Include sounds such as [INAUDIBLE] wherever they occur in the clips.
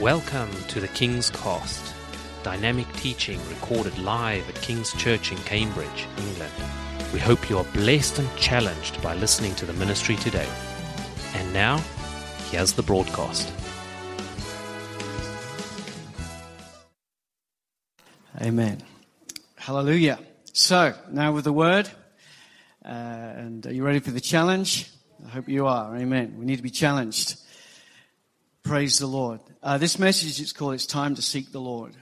Welcome to the King's Cast, dynamic teaching recorded live at King's Church in Cambridge, England. We hope you are blessed and challenged by listening to the ministry today. And now, here's the broadcast. Amen. Hallelujah. So, now with the word, uh, and are you ready for the challenge? I hope you are. Amen. We need to be challenged. Praise the Lord. Uh, this message is called It's Time to Seek the Lord.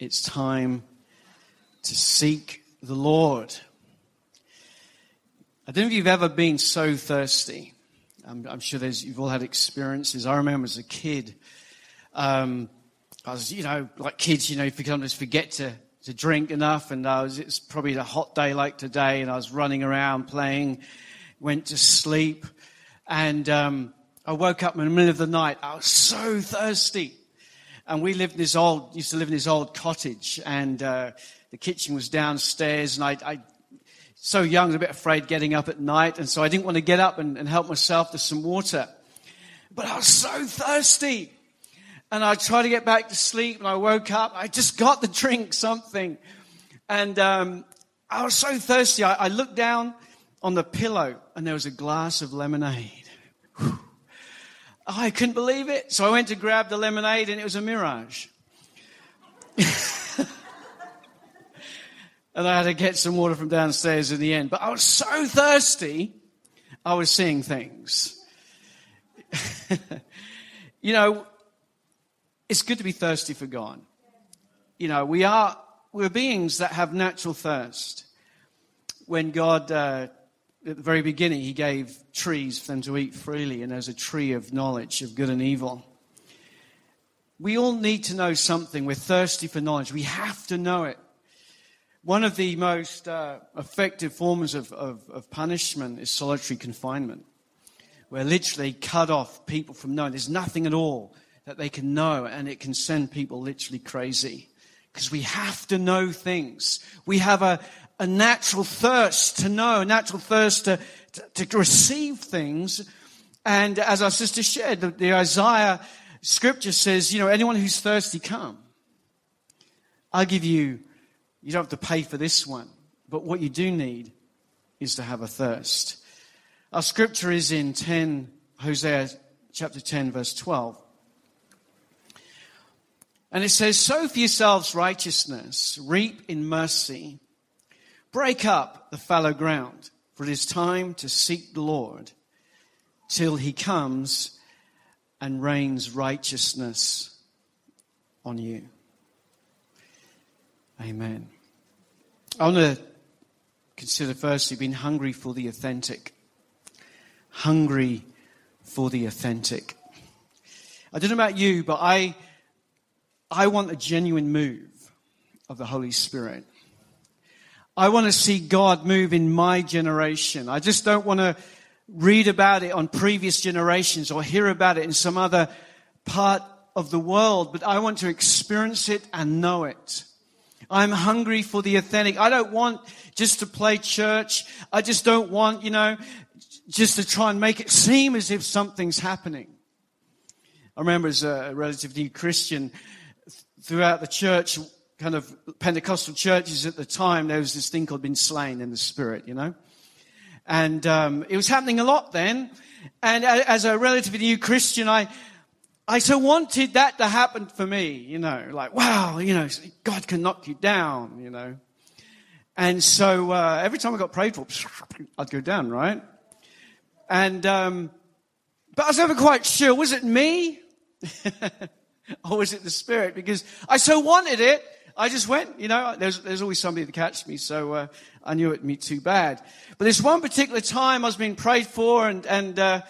It's time to seek the Lord. I don't know if you've ever been so thirsty. I'm, I'm sure you've all had experiences. I remember as a kid, um, I was, you know, like kids, you know, you sometimes forget to, to drink enough. And I was, it's probably a hot day like today, and I was running around playing, went to sleep, and um, I woke up in the middle of the night. I was so thirsty. And we lived in this old, used to live in this old cottage and, uh, the kitchen was downstairs and I, I, so young, was a bit afraid getting up at night. And so I didn't want to get up and, and help myself to some water. But I was so thirsty. And I tried to get back to sleep and I woke up. I just got to drink something. And, um, I was so thirsty. I, I looked down on the pillow and there was a glass of lemonade. Whew. I couldn't believe it. So I went to grab the lemonade and it was a mirage. [LAUGHS] and I had to get some water from downstairs in the end. But I was so thirsty, I was seeing things. [LAUGHS] you know, it's good to be thirsty for God. You know, we are, we're beings that have natural thirst. When God uh, at the very beginning, he gave trees for them to eat freely, and there's a tree of knowledge of good and evil. We all need to know something. We're thirsty for knowledge. We have to know it. One of the most uh, effective forms of, of, of punishment is solitary confinement, where literally cut off people from knowing. There's nothing at all that they can know, and it can send people literally crazy. Because we have to know things. We have a, a natural thirst to know, a natural thirst to, to, to receive things. And as our sister shared, the, the Isaiah scripture says, you know, anyone who's thirsty, come. I'll give you, you don't have to pay for this one, but what you do need is to have a thirst. Our scripture is in 10, Hosea chapter 10, verse 12. And it says, Sow for yourselves righteousness, reap in mercy. Break up the fallow ground, for it is time to seek the Lord till he comes and rains righteousness on you. Amen. I want to consider firstly being hungry for the authentic. Hungry for the authentic. I don't know about you, but I, I want a genuine move of the Holy Spirit. I want to see God move in my generation. I just don't want to read about it on previous generations or hear about it in some other part of the world, but I want to experience it and know it. I'm hungry for the authentic. I don't want just to play church. I just don't want, you know, just to try and make it seem as if something's happening. I remember as a relatively Christian throughout the church, kind of Pentecostal churches at the time, there was this thing called being slain in the spirit, you know? And um, it was happening a lot then. And as a relatively new Christian, I, I so wanted that to happen for me, you know, like, wow, you know, God can knock you down, you know. And so uh, every time I got prayed for, [LAUGHS] I'd go down, right? And, um, but I was never quite sure, was it me? [LAUGHS] or was it the Spirit? Because I so wanted it I just went, you know, there's, there's always somebody to catch me, so uh, I knew it would be too bad. But this one particular time I was being prayed for, and, and uh,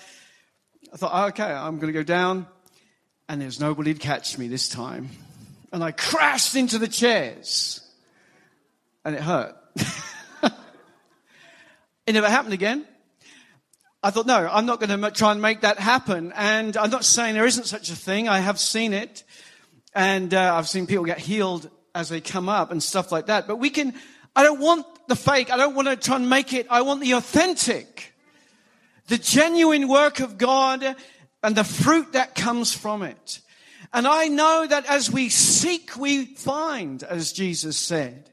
I thought, oh, okay, I'm going to go down, and there's nobody to catch me this time. And I crashed into the chairs, and it hurt. [LAUGHS] it never happened again. I thought, no, I'm not going to try and make that happen. And I'm not saying there isn't such a thing. I have seen it. And uh, I've seen people get healed as they come up and stuff like that. But we can, I don't want the fake. I don't want to try and make it. I want the authentic, the genuine work of God and the fruit that comes from it. And I know that as we seek, we find, as Jesus said.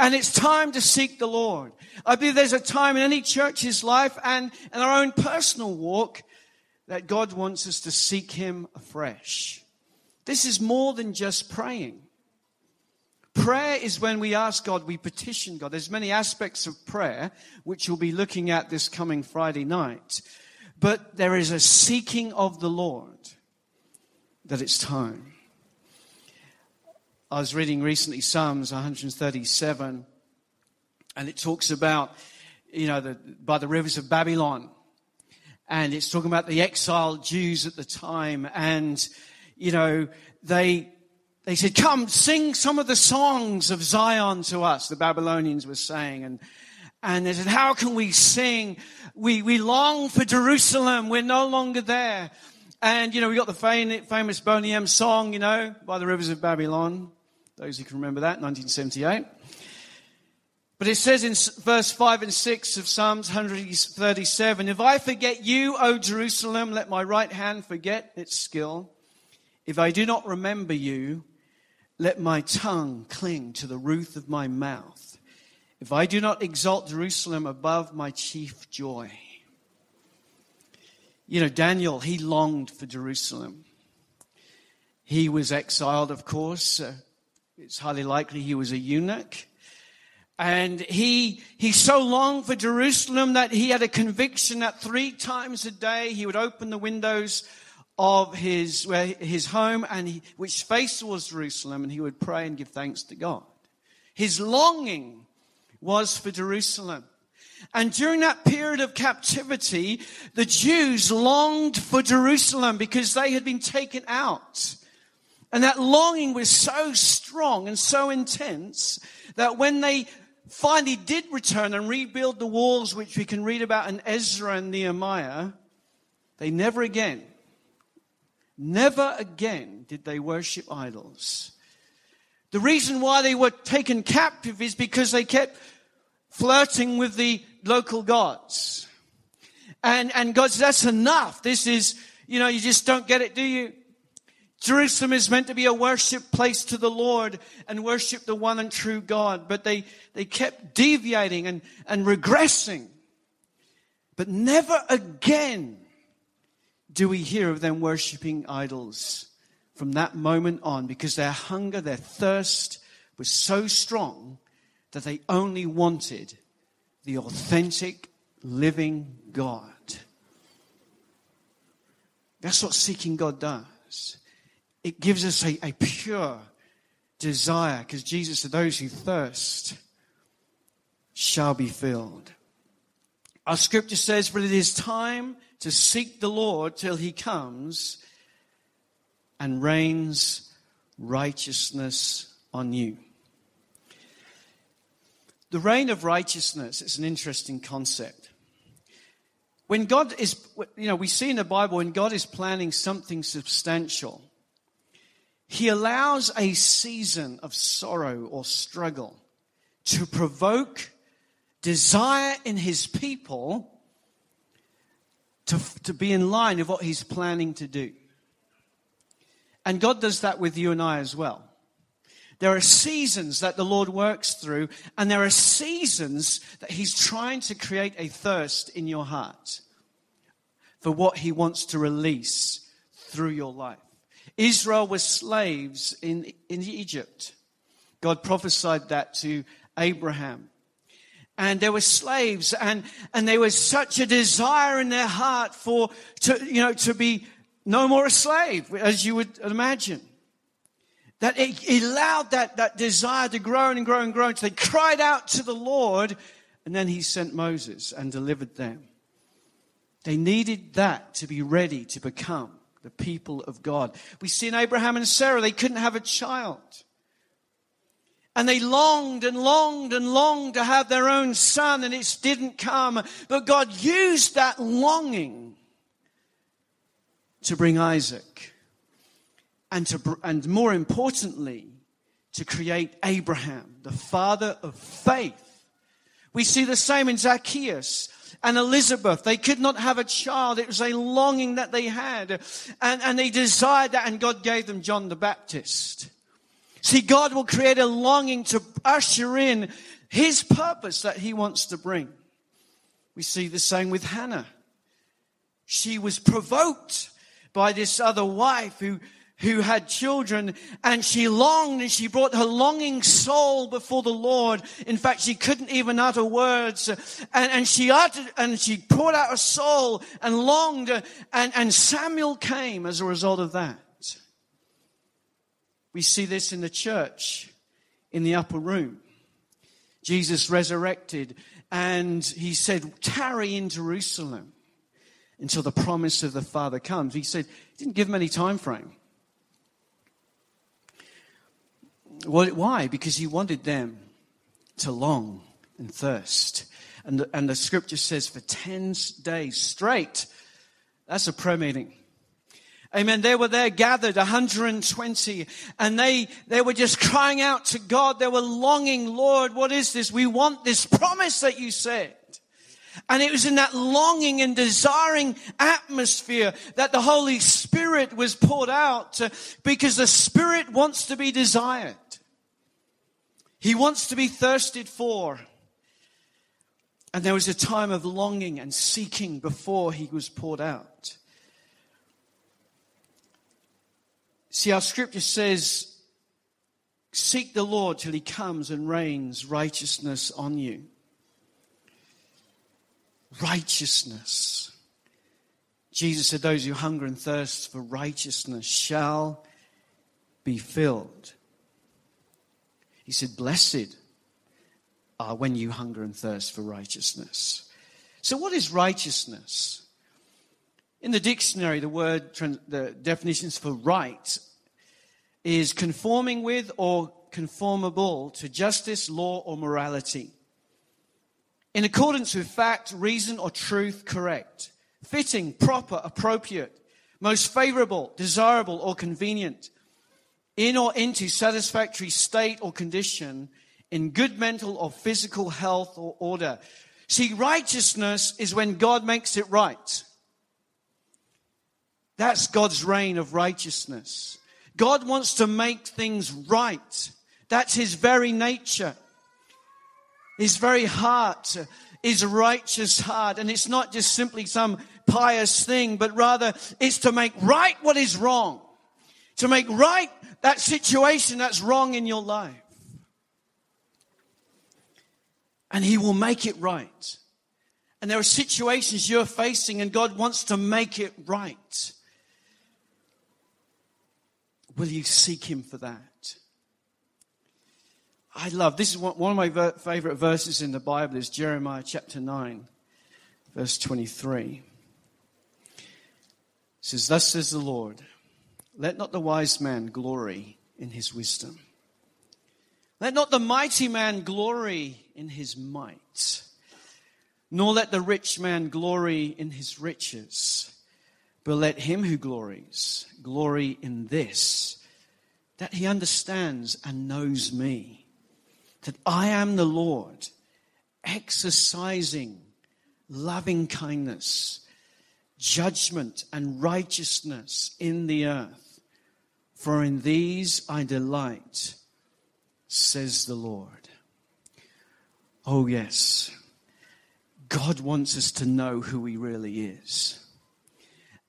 And it's time to seek the Lord. I believe there's a time in any church's life and in our own personal walk that God wants us to seek Him afresh. This is more than just praying. Prayer is when we ask God, we petition God. There's many aspects of prayer, which we'll be looking at this coming Friday night. But there is a seeking of the Lord that it's time. I was reading recently Psalms 137, and it talks about, you know, the, by the rivers of Babylon. And it's talking about the exiled Jews at the time. And, you know, they, they said, come sing some of the songs of Zion to us, the Babylonians were saying. And, and they said, how can we sing? We, we long for Jerusalem. We're no longer there. And, you know, we got the famous Boney M song, you know, by the rivers of Babylon. Those who can remember that, 1978. But it says in verse 5 and 6 of Psalms 137 If I forget you, O Jerusalem, let my right hand forget its skill. If I do not remember you, let my tongue cling to the roof of my mouth. If I do not exalt Jerusalem above my chief joy. You know, Daniel, he longed for Jerusalem. He was exiled, of course. Uh, it's highly likely he was a eunuch. And he, he so longed for Jerusalem that he had a conviction that three times a day he would open the windows of his, where, his home and he, which faced towards Jerusalem and he would pray and give thanks to God. His longing was for Jerusalem. And during that period of captivity, the Jews longed for Jerusalem because they had been taken out. And that longing was so strong and so intense that when they finally did return and rebuild the walls, which we can read about in Ezra and Nehemiah, they never again, never again did they worship idols. The reason why they were taken captive is because they kept flirting with the local gods. And, and God said, that's enough. This is, you know, you just don't get it, do you? Jerusalem is meant to be a worship place to the Lord and worship the one and true God, but they, they kept deviating and, and regressing. But never again do we hear of them worshiping idols from that moment on because their hunger, their thirst was so strong that they only wanted the authentic, living God. That's what seeking God does it gives us a, a pure desire because Jesus said, Those who thirst shall be filled. Our scripture says, But it is time to seek the Lord till he comes and rains righteousness on you. The reign of righteousness is an interesting concept. When God is, you know, we see in the Bible when God is planning something substantial, he allows a season of sorrow or struggle to provoke desire in his people to, to be in line with what he's planning to do. And God does that with you and I as well. There are seasons that the Lord works through, and there are seasons that He's trying to create a thirst in your heart for what He wants to release through your life. Israel was slaves in, in Egypt. God prophesied that to Abraham. And there were slaves and, and there was such a desire in their heart for, to, you know, to be no more a slave, as you would imagine. That it, allowed that, that desire to grow and grow and grow. So they cried out to the Lord and then he sent Moses and delivered them. They needed that to be ready to become the people of God. We see in Abraham and Sarah, they couldn't have a child. And they longed and longed and longed to have their own son, and it didn't come. But God used that longing to bring Isaac. And, to, and more importantly, to create Abraham, the father of faith We see the same in Zacchaeus and Elizabeth. They could not have a child. It was a longing that they had. And, and they desired that, and God gave them John the Baptist. See, God will create a longing to usher in His purpose that He wants to bring. We see the same with Hannah. She was provoked by this other wife who, who had children and she longed and she brought her longing soul before the Lord. In fact, she couldn't even utter words and, and she uttered and she poured out her soul and longed and, and Samuel came as a result of that. We see this in the church in the upper room. Jesus resurrected and he said, tarry in Jerusalem until the promise of the Father comes. He said, he didn't give them any time frame. Why? Because he wanted them to long and thirst. And the, and the scripture says for 10 days straight, that's a prayer meeting. Amen. They were there gathered, 120, and they, they were just crying out to God. They were longing, Lord, what is this? We want this promise that you said. And it was in that longing and desiring atmosphere that the Holy Spirit was poured out because the Spirit wants to be desired. He wants to be thirsted for. And there was a time of longing and seeking before he was poured out. See, our scripture says, Seek the Lord till he comes and rains righteousness on you. Righteousness. Jesus said, Those who hunger and thirst for righteousness shall be filled. He said, Blessed are when you hunger and thirst for righteousness. So, what is righteousness? In the dictionary, the word, the definitions for right is conforming with or conformable to justice, law, or morality. In accordance with fact, reason, or truth, correct. Fitting, proper, appropriate, most favorable, desirable, or convenient. In or into satisfactory state or condition, in good mental or physical health or order. See, righteousness is when God makes it right. That's God's reign of righteousness. God wants to make things right. That's his very nature. His very heart is righteous heart. And it's not just simply some pious thing, but rather it's to make right what is wrong. To make right that situation that's wrong in your life. And he will make it right. And there are situations you're facing and God wants to make it right. Will you seek him for that? I love this is one of my favorite verses in the Bible is Jeremiah chapter 9 verse 23. It says thus says the Lord let not the wise man glory in his wisdom let not the mighty man glory in his might nor let the rich man glory in his riches but let him who glories glory in this, that he understands and knows me, that I am the Lord, exercising loving kindness, judgment, and righteousness in the earth. For in these I delight, says the Lord. Oh, yes. God wants us to know who He really is.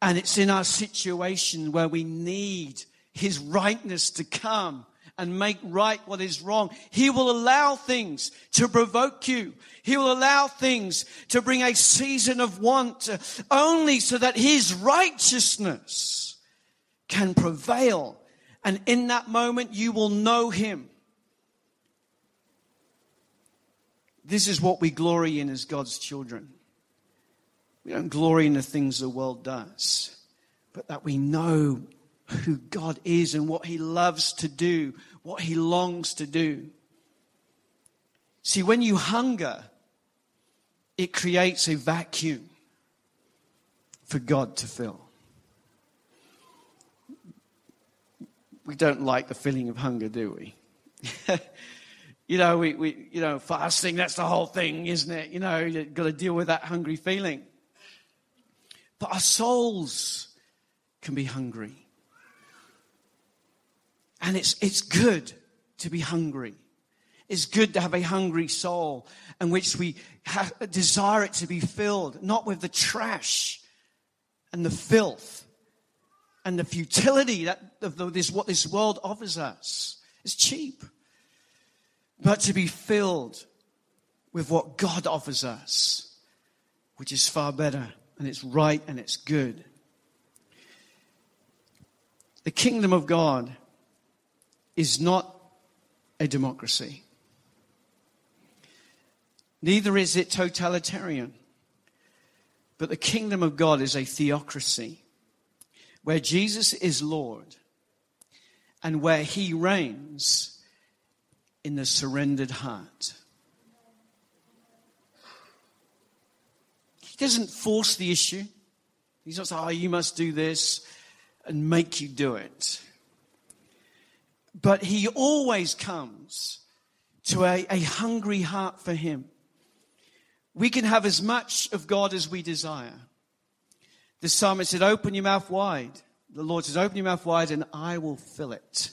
And it's in our situation where we need His rightness to come and make right what is wrong. He will allow things to provoke you. He will allow things to bring a season of want only so that His righteousness can prevail. And in that moment, you will know Him. This is what we glory in as God's children. We don't glory in the things the world does, but that we know who God is and what He loves to do, what He longs to do. See, when you hunger, it creates a vacuum for God to fill. We don't like the feeling of hunger, do we? [LAUGHS] You know, we, we, you know, fasting, that's the whole thing, isn't it? You know, you've got to deal with that hungry feeling. But our souls can be hungry. And it's, it's good to be hungry. It's good to have a hungry soul in which we have, desire it to be filled, not with the trash and the filth and the futility that of this, what this world offers us. It's cheap. But to be filled with what God offers us, which is far better and it's right and it's good. The kingdom of God is not a democracy. Neither is it totalitarian. But the kingdom of God is a theocracy where Jesus is Lord and where he reigns in the surrendered heart. He doesn't force the issue. He's not saying, oh, you must do this and make you do it. But he always comes to a, a hungry heart for him. We can have as much of God as we desire. The psalmist said, Open your mouth wide. The Lord says, Open your mouth wide and I will fill it.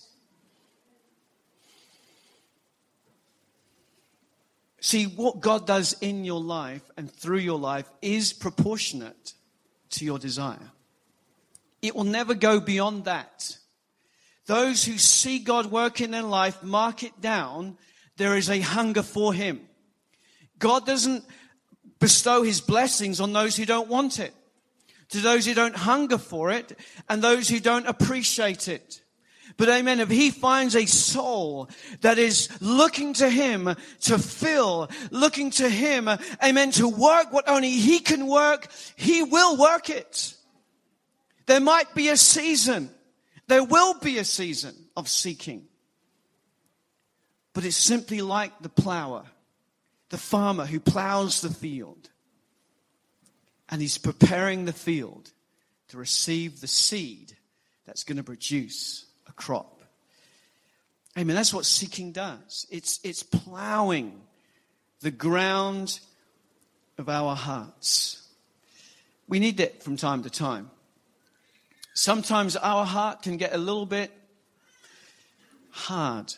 See, what God does in your life and through your life is proportionate to your desire. It will never go beyond that. Those who see God work in their life mark it down. There is a hunger for Him. God doesn't bestow His blessings on those who don't want it, to those who don't hunger for it, and those who don't appreciate it. But amen, if he finds a soul that is looking to him to fill, looking to him, amen, to work what only he can work, he will work it. There might be a season. There will be a season of seeking. But it's simply like the plower, the farmer who plows the field. And he's preparing the field to receive the seed that's going to produce crop. Amen. That's what seeking does. It's, it's plowing the ground of our hearts. We need that from time to time. Sometimes our heart can get a little bit hard.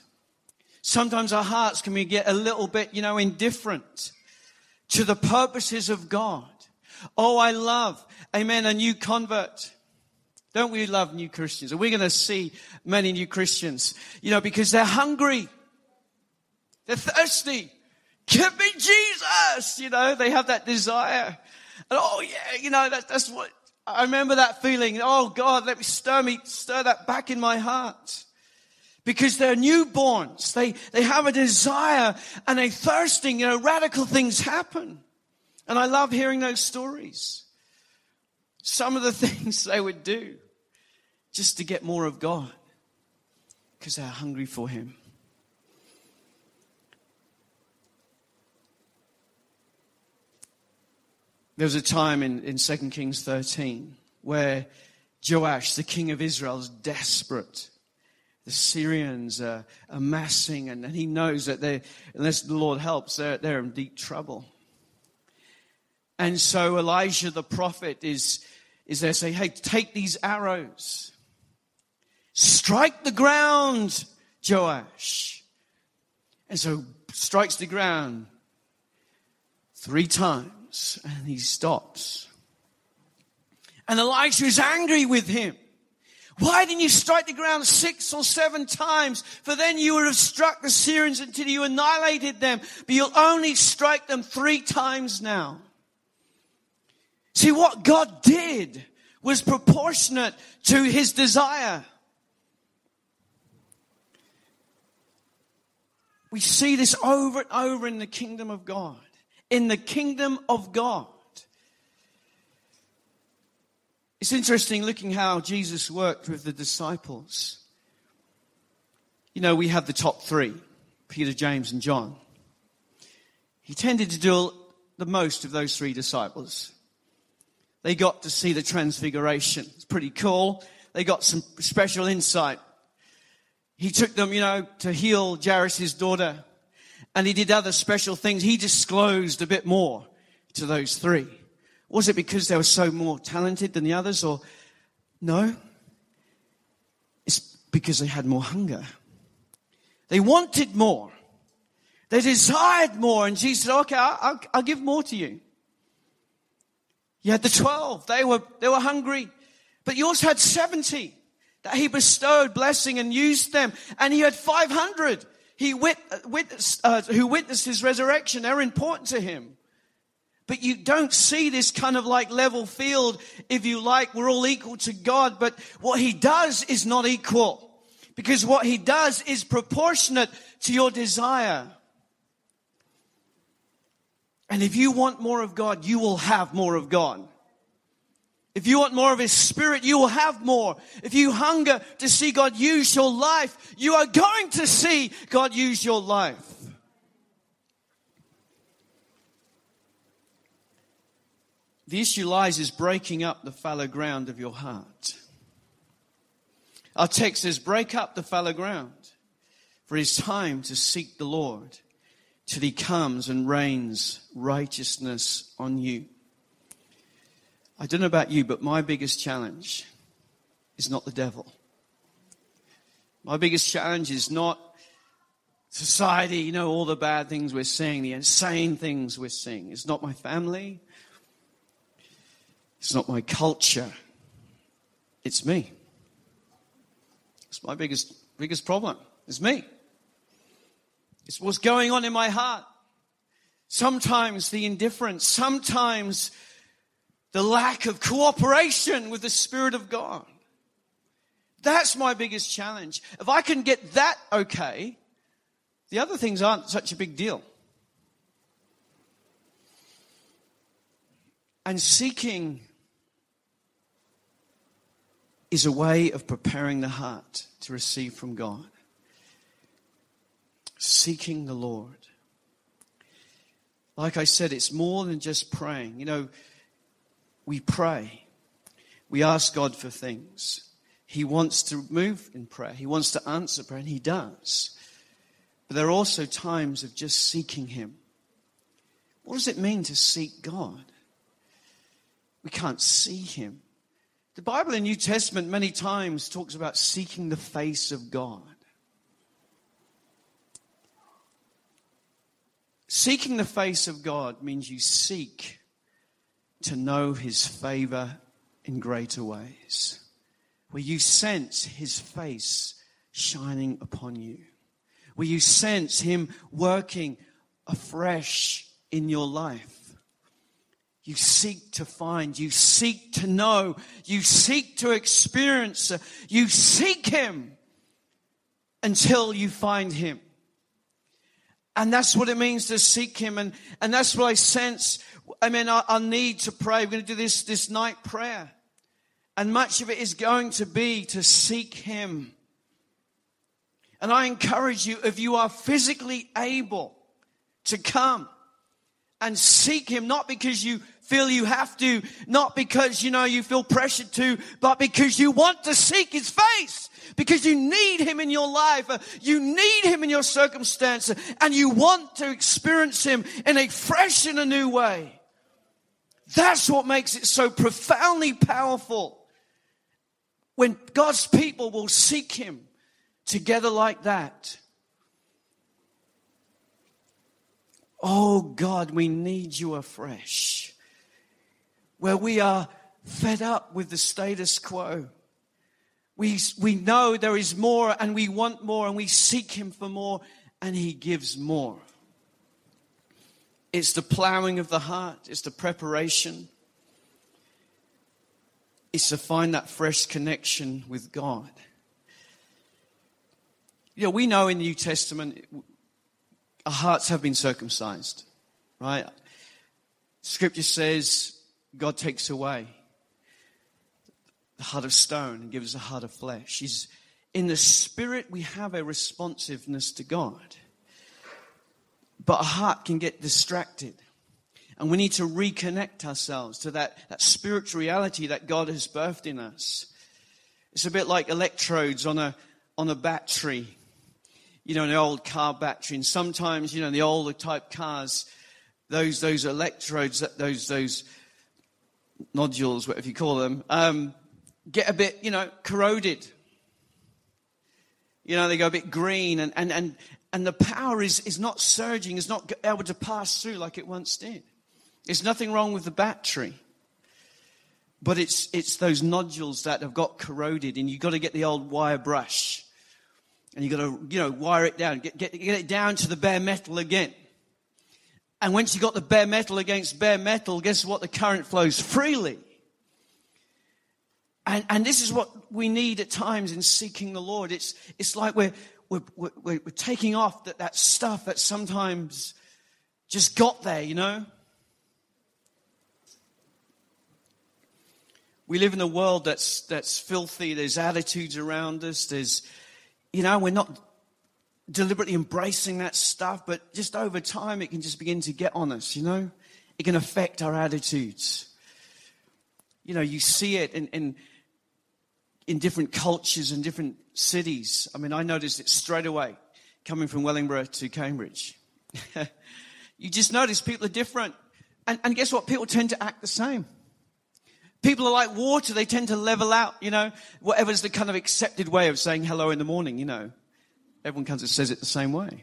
Sometimes our hearts can get a little bit, you know, indifferent to the purposes of God. Oh, I love, amen, a new convert. Don't we love new Christians? Are we going to see many new Christians? You know, because they're hungry. They're thirsty. Give me Jesus. You know, they have that desire. And oh yeah, you know, that, that's what, I remember that feeling. Oh God, let me stir me, stir that back in my heart. Because they're newborns. They, they have a desire and a thirsting, you know, radical things happen. And I love hearing those stories. Some of the [LAUGHS] things they would do just to get more of God because they're hungry for Him. There was a time in, in 2 Kings 13 where Joash, the king of Israel, is desperate. The Syrians are amassing, and, and he knows that they, unless the Lord helps, they're, they're in deep trouble. And so Elijah the prophet is, is there saying, Hey, take these arrows Strike the ground, Joash. And so strikes the ground three times and he stops. And Elisha is angry with him. Why didn't you strike the ground six or seven times? For then you would have struck the Syrians until you annihilated them. But you'll only strike them three times now. See, what God did was proportionate to his desire. We see this over and over in the kingdom of God. In the kingdom of God. It's interesting looking how Jesus worked with the disciples. You know, we have the top three Peter, James, and John. He tended to do the most of those three disciples. They got to see the transfiguration. It's pretty cool. They got some special insight he took them, you know, to heal Jairus' daughter. and he did other special things, he disclosed a bit more to those three. Was it because they were so more talented than the others or no? It's because they had more hunger. They wanted more. They desired more. And Jesus said, okay, I'll, I'll, give more to you. You had the 12. They were, they were hungry. But you also had 70 that he bestowed blessing and used them. And he had 500 he wit, witnessed, uh, who witnessed his resurrection. They're important to him. But you don't see this kind of like level field, if you like, we're all equal to God. But what he does is not equal. Because what he does is proportionate to your desire. And if you want more of God, you will have more of God. If you want more of His Spirit, you will have more. If you hunger to see God use your life, you are going to see God use your life. The issue lies is breaking up the fallow ground of your heart. Our text says, break up the fallow ground, for it is time to seek the Lord till he comes and rains righteousness on you. I don't know about you, but my biggest challenge is not the devil. My biggest challenge is not society, you know, all the bad things we're seeing, the insane things we're seeing. It's not my family. It's not my culture. It's me. It's my biggest, biggest problem. It's me. It's what's going on in my heart. Sometimes the indifference, sometimes the lack of cooperation with the Spirit of God. That's my biggest challenge. If I can get that okay, the other things aren't such a big deal. And seeking is a way of preparing the heart to receive from God seeking the Lord. Like I said, it's more than just praying. You know, we pray, we ask God for things. He wants to move in prayer, He wants to answer prayer, and He does. But there are also times of just seeking Him. What does it mean to seek God? We can't see Him. The Bible in New Testament many times talks about seeking the face of God. Seeking the face of God means you seek to know his favor in greater ways, where you sense his face shining upon you, where you sense him working afresh in your life. You seek to find, you seek to know, you seek to experience, you seek him until you find him. And that's what it means to seek Him. And, and that's what I sense. I mean, I, need to pray. We're going to do this, this night prayer. And much of it is going to be to seek Him. And I encourage you, if you are physically able to come and seek Him, not because you feel you have to, not because, you know, you feel pressured to, but because you want to seek His face because you need Him in your life. Uh, you need Him in your circumstance uh, and you want to experience Him in a fresh and a new way. That's what makes it so profoundly powerful. When God's people will seek Him together like that. Oh God, we need you afresh. Where we are fed up with the status quo. We, we know there is more and we want more and we seek Him for more and He gives more. It's the plowing of the heart, it's the preparation, it's to find that fresh connection with God. You know, we know in the New Testament, our hearts have been circumcised, right? Scripture says God takes away the heart of stone and gives a heart of flesh. He's, in the spirit, we have a responsiveness to God. But our heart can get distracted. And we need to reconnect ourselves to that, that spiritual reality that God has birthed in us. It's a bit like electrodes on a, on a battery. you know, an old car battery. And sometimes, you know, the older type cars, those, those electrodes, those, those nodules, whatever you call them, um, get a bit, you know, corroded. You know, they go a bit green and, and, and, and the power is, is not surging, is not able to pass through like it once did. There's nothing wrong with the battery. But it's, it's those nodules that have got corroded, and you've got to get the old wire brush. And you've got to, you know, wire it down, get, get, get it down to the bare metal again. And once you've got the bare metal against bare metal, guess what? The current flows freely. And, and this is what we need at times in seeking the Lord. It's, it's like we're, we're, we're, we're taking off that, that stuff that sometimes just got there, you know? We live in a world that's, that's filthy. There's attitudes around us. There's, you know, we're not deliberately embracing that stuff, but just over time it can just begin to get on us, you know? It can affect our attitudes. You know, you see it in, in, in different cultures and different cities. I mean, I noticed it straight away coming from Wellingborough to Cambridge. [LAUGHS] you just notice people are different. And, and guess what? People tend to act the same. People are like water. They tend to level out, you know, whatever's the kind of accepted way of saying hello in the morning, you know. Everyone comes and says it the same way.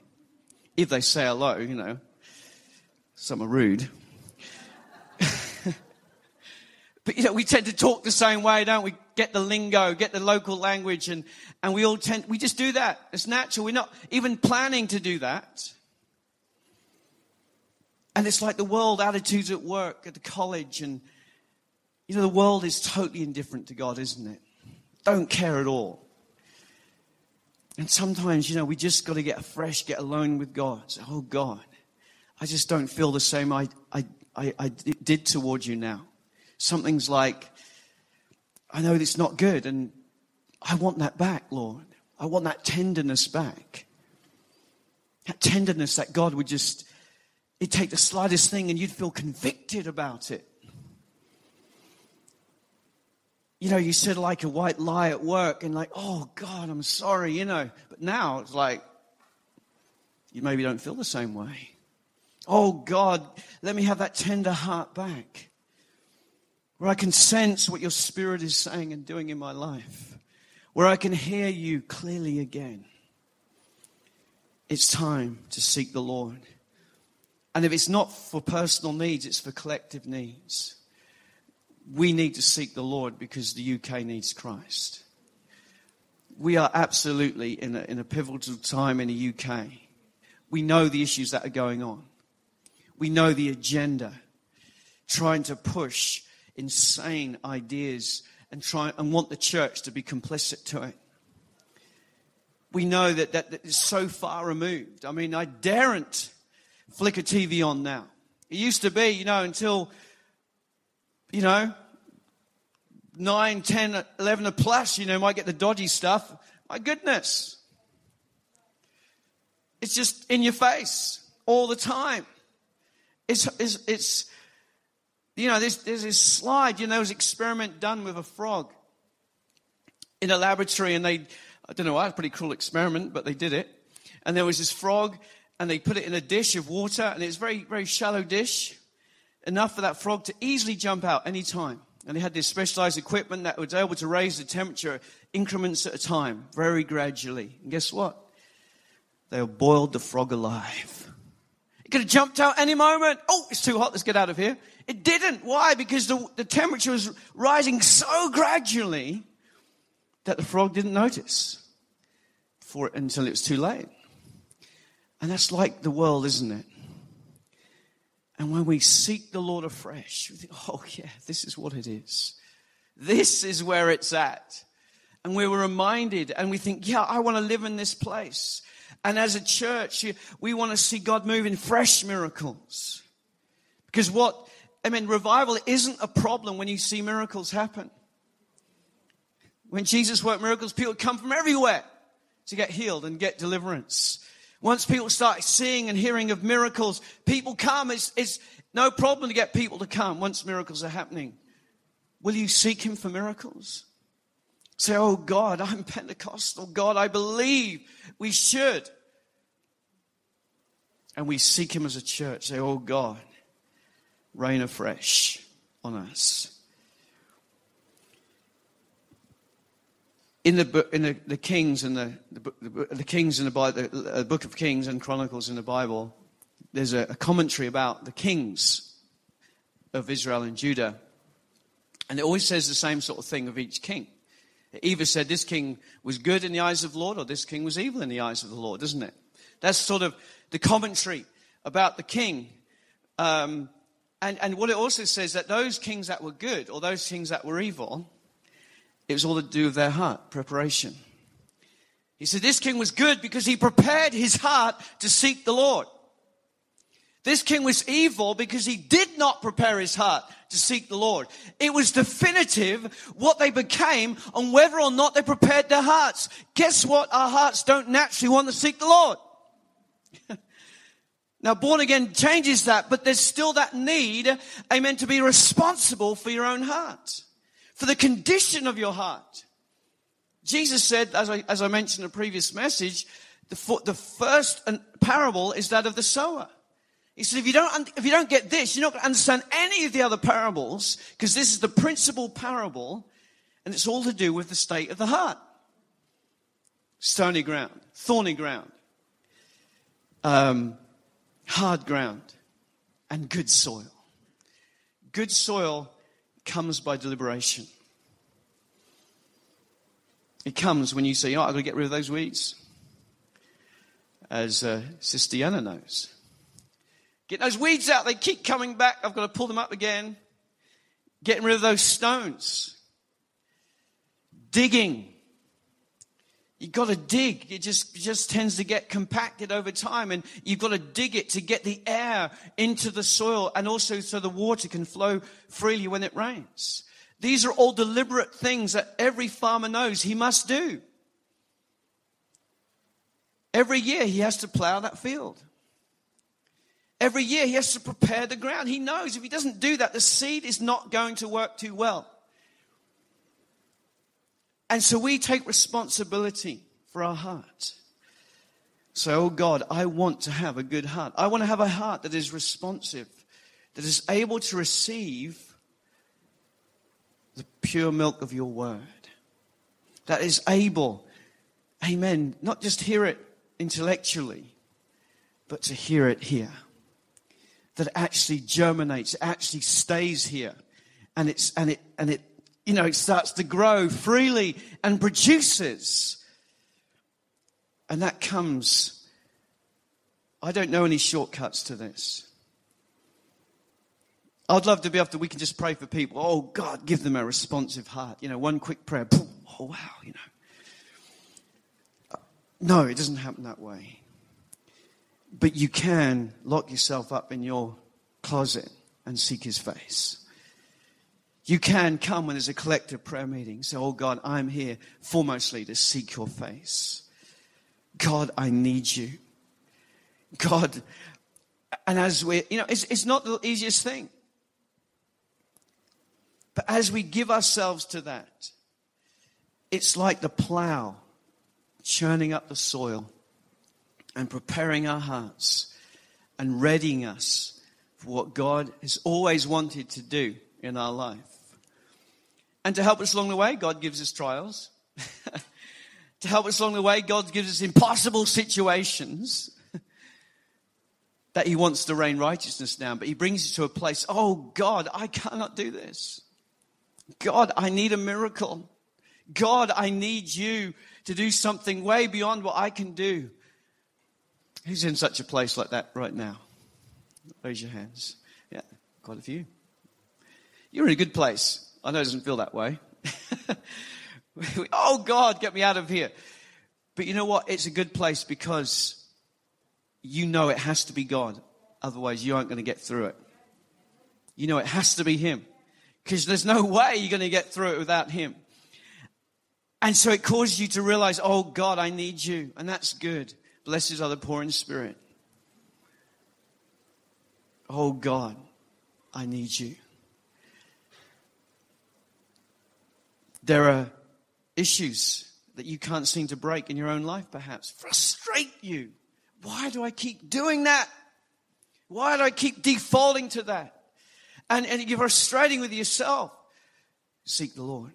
If they say hello, you know. Some are rude. [LAUGHS] but, you know, we tend to talk the same way, don't we? Get the lingo, get the local language, and, and we all tend, we just do that. It's natural. We're not even planning to do that. And it's like the world attitudes at work, at the college, and you know, the world is totally indifferent to God, isn't it? Don't care at all. And sometimes, you know, we just got to get fresh, get alone with God. Say, oh, God, I just don't feel the same I, I, I, I did towards you now. Something's like, I know it's not good, and I want that back, Lord. I want that tenderness back. That tenderness that God would just, it'd take the slightest thing and you'd feel convicted about it. You know, you said like a white lie at work and like, oh God, I'm sorry, you know. But now it's like, you maybe don't feel the same way. Oh God, let me have that tender heart back. Where I can sense what your spirit is saying and doing in my life. Where I can hear you clearly again. It's time to seek the Lord. And if it's not for personal needs, it's for collective needs we need to seek the Lord because the UK needs Christ. We are absolutely in a, in a pivotal time in the UK. We know the issues that are going on. We know the agenda trying to push insane ideas and try and want the church to be complicit to it. We know that that, that is so far removed. I mean, I daren't flick a TV on now. It used to be, you know, until you know, 9, 10, 11 plus, you know, might get the dodgy stuff. My goodness. It's just in your face all the time. It's, it's, it's you know, there's, there's this slide, you know, an experiment done with a frog in a laboratory and they, I don't know why, it's a pretty cruel experiment, but they did it. And there was this frog and they put it in a dish of water and it was a very, very shallow dish enough for that frog to easily jump out any time. And they had this specialized equipment that was able to raise the temperature increments at a time, very gradually. And guess what? They boiled the frog alive. It could have jumped out any moment. Oh, it's too hot. Let's get out of here. It didn't. Why? Because the, the temperature was rising so gradually that the frog didn't notice for it until it was too late. And that's like the world, isn't it? And when we seek the Lord afresh, we think, oh, yeah, this is what it is. This is where it's at. And we were reminded, and we think, yeah, I want to live in this place. And as a church, we want to see God move in fresh miracles. Because what, I mean, revival isn't a problem when you see miracles happen. When Jesus worked miracles, people come from everywhere to get healed and get deliverance. Once people start seeing and hearing of miracles, people come. It's, it's no problem to get people to come once miracles are happening. Will you seek Him for miracles? Say, Oh God, I'm [LAUGHS] Pentecostal. God, I believe we should. and we seek Him as a church, say, Oh God, rain afresh on us. In the, in the, the Kings and the, the, the Kings in the Bible, the book of Kings and Chronicles in the Bible, there's a, a commentary about the kings of Israel and Judah. And it always says the same sort of thing of each king. It either said this king was good in the eyes of the Lord or this king was evil in the eyes of the Lord, doesn't it? That's sort of the commentary about the king. Um, and, and what it also says that those kings that were good or those kings that were evil, it was all to do with their heart, preparation. He said this king was good because he prepared his heart to seek the Lord. This king was evil because he did not prepare his heart to seek the Lord. It was definitive what they became on whether or not they prepared their hearts. Guess what? Our hearts don't naturally want to seek the Lord. [LAUGHS] now, born again changes that, but there's still that need, amen, to be responsible for your own heart, for the condition of your heart. Jesus said, as I, as I mentioned in a previous message, the, the first parable is that of the sower. He said, if you don't, if you don't get this, you're not going to understand any of the other parables because this is the principal parable and it's all to do with the state of the heart. Stony ground, thorny ground, um, hard ground, and good soil. Good soil comes by deliberation. It comes when you say, oh, I've got to get rid of those weeds. As uh, Sister Yana knows. Get those weeds out. They keep coming back. I've got to pull them up again. Getting rid of those stones. Digging. You've got to dig. It just, just tends to get compacted over time and you've got to dig it to get the air into the soil and also so the water can flow freely when it rains. These are all deliberate things that every farmer knows he must do. Every year he has to plow that field. Every year he has to prepare the ground. He knows if he doesn't do that, the seed is not going to work too well. And so we take responsibility for our heart. So, oh God, I want to have a good heart. I want to have a heart that is responsive, that is able to receive the pure milk of your word, that is able, amen, not just hear it intellectually, but to hear it here that actually germinates, actually stays here. And it's, and it, and it, you know, it starts to grow freely and produces. And that comes, I don't know any shortcuts to this. I'd love to be able to, we can just pray for people. Oh, God, give them a responsive heart. You know, one quick prayer. Boom, oh, wow, you know. No, it doesn't happen that way. But you can lock yourself up in your closet and seek his face. You can come when there's a collective prayer meeting. Say, Oh God, I'm here foremostly to seek your face. God, I need you. God, and as we, you know, it's, it's not the easiest thing. But as we give ourselves to that, it's like the plow churning up the soil and preparing our hearts and readying us for what God has always wanted to do in our life. And to help us along the way, God gives us trials. [LAUGHS] to help us along the way, God gives us impossible situations [LAUGHS] that He wants to rain righteousness down. But He brings you to a place, oh God, I cannot do this. God, I need a miracle. God, I need you to do something way beyond what I can do. Who's in such a place like that right now? Raise your hands. Yeah, quite a few. You're in a good place. I know it doesn't feel that way. [LAUGHS] oh, God, get me out of here. But you know what? It's a good place because you know it has to be God. Otherwise, you aren't going to get through it. You know it has to be Him because there's no way you're going to get through it without Him. And so it causes you to realize, oh, God, I need you. And that's good. Blessed are the poor in spirit. Oh God, I need you. There are issues that you can't seem to break in your own life, perhaps. Frustrate you. Why do I keep doing that? Why do I keep defaulting to that? And, and you're frustrating with yourself. Seek the Lord.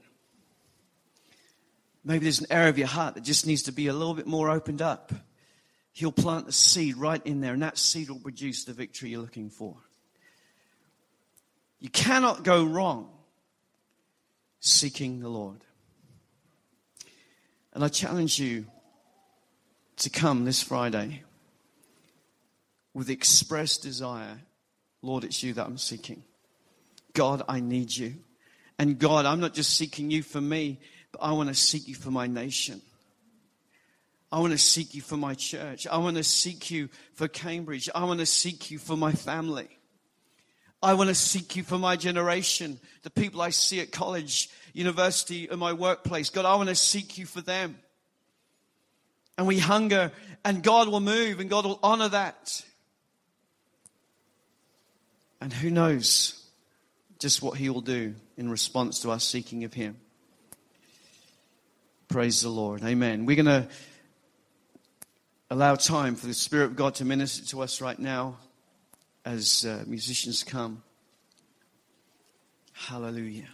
Maybe there's an area of your heart that just needs to be a little bit more opened up. He'll plant the seed right in there, and that seed will produce the victory you're looking for. You cannot go wrong seeking the Lord. And I challenge you to come this Friday with express desire Lord, it's you that I'm seeking. God, I need you. And God, I'm not just seeking you for me, but I want to seek you for my nation. I want to seek you for my church. I want to seek you for Cambridge. I want to seek you for my family. I want to seek you for my generation, the people I see at college, university, and my workplace. God, I want to seek you for them. And we hunger, and God will move, and God will honor that. And who knows just what He will do in response to our seeking of Him. Praise the Lord. Amen. We're going to allow time for the Spirit of God to minister to us right now as uh, musicians come. Hallelujah.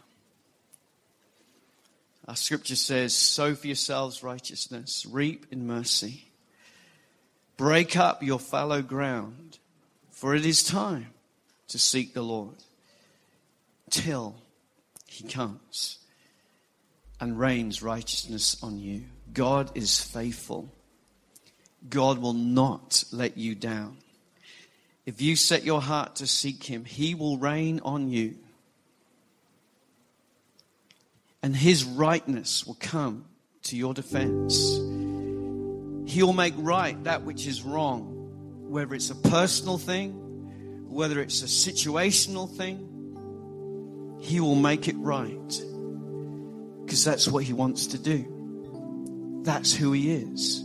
Our scripture says, Sow for yourselves righteousness, reap in mercy. Break up your fallow ground, for it is time to seek the Lord till he comes and rains righteousness on you. God is faithful. God will not let you down. If you set your heart to seek him, he will rain on you. And his rightness will come to your defense. He'll make right that which is wrong, whether it's a personal thing, whether it's a situational thing. He will make it right because that's what he wants to do. That's who he is.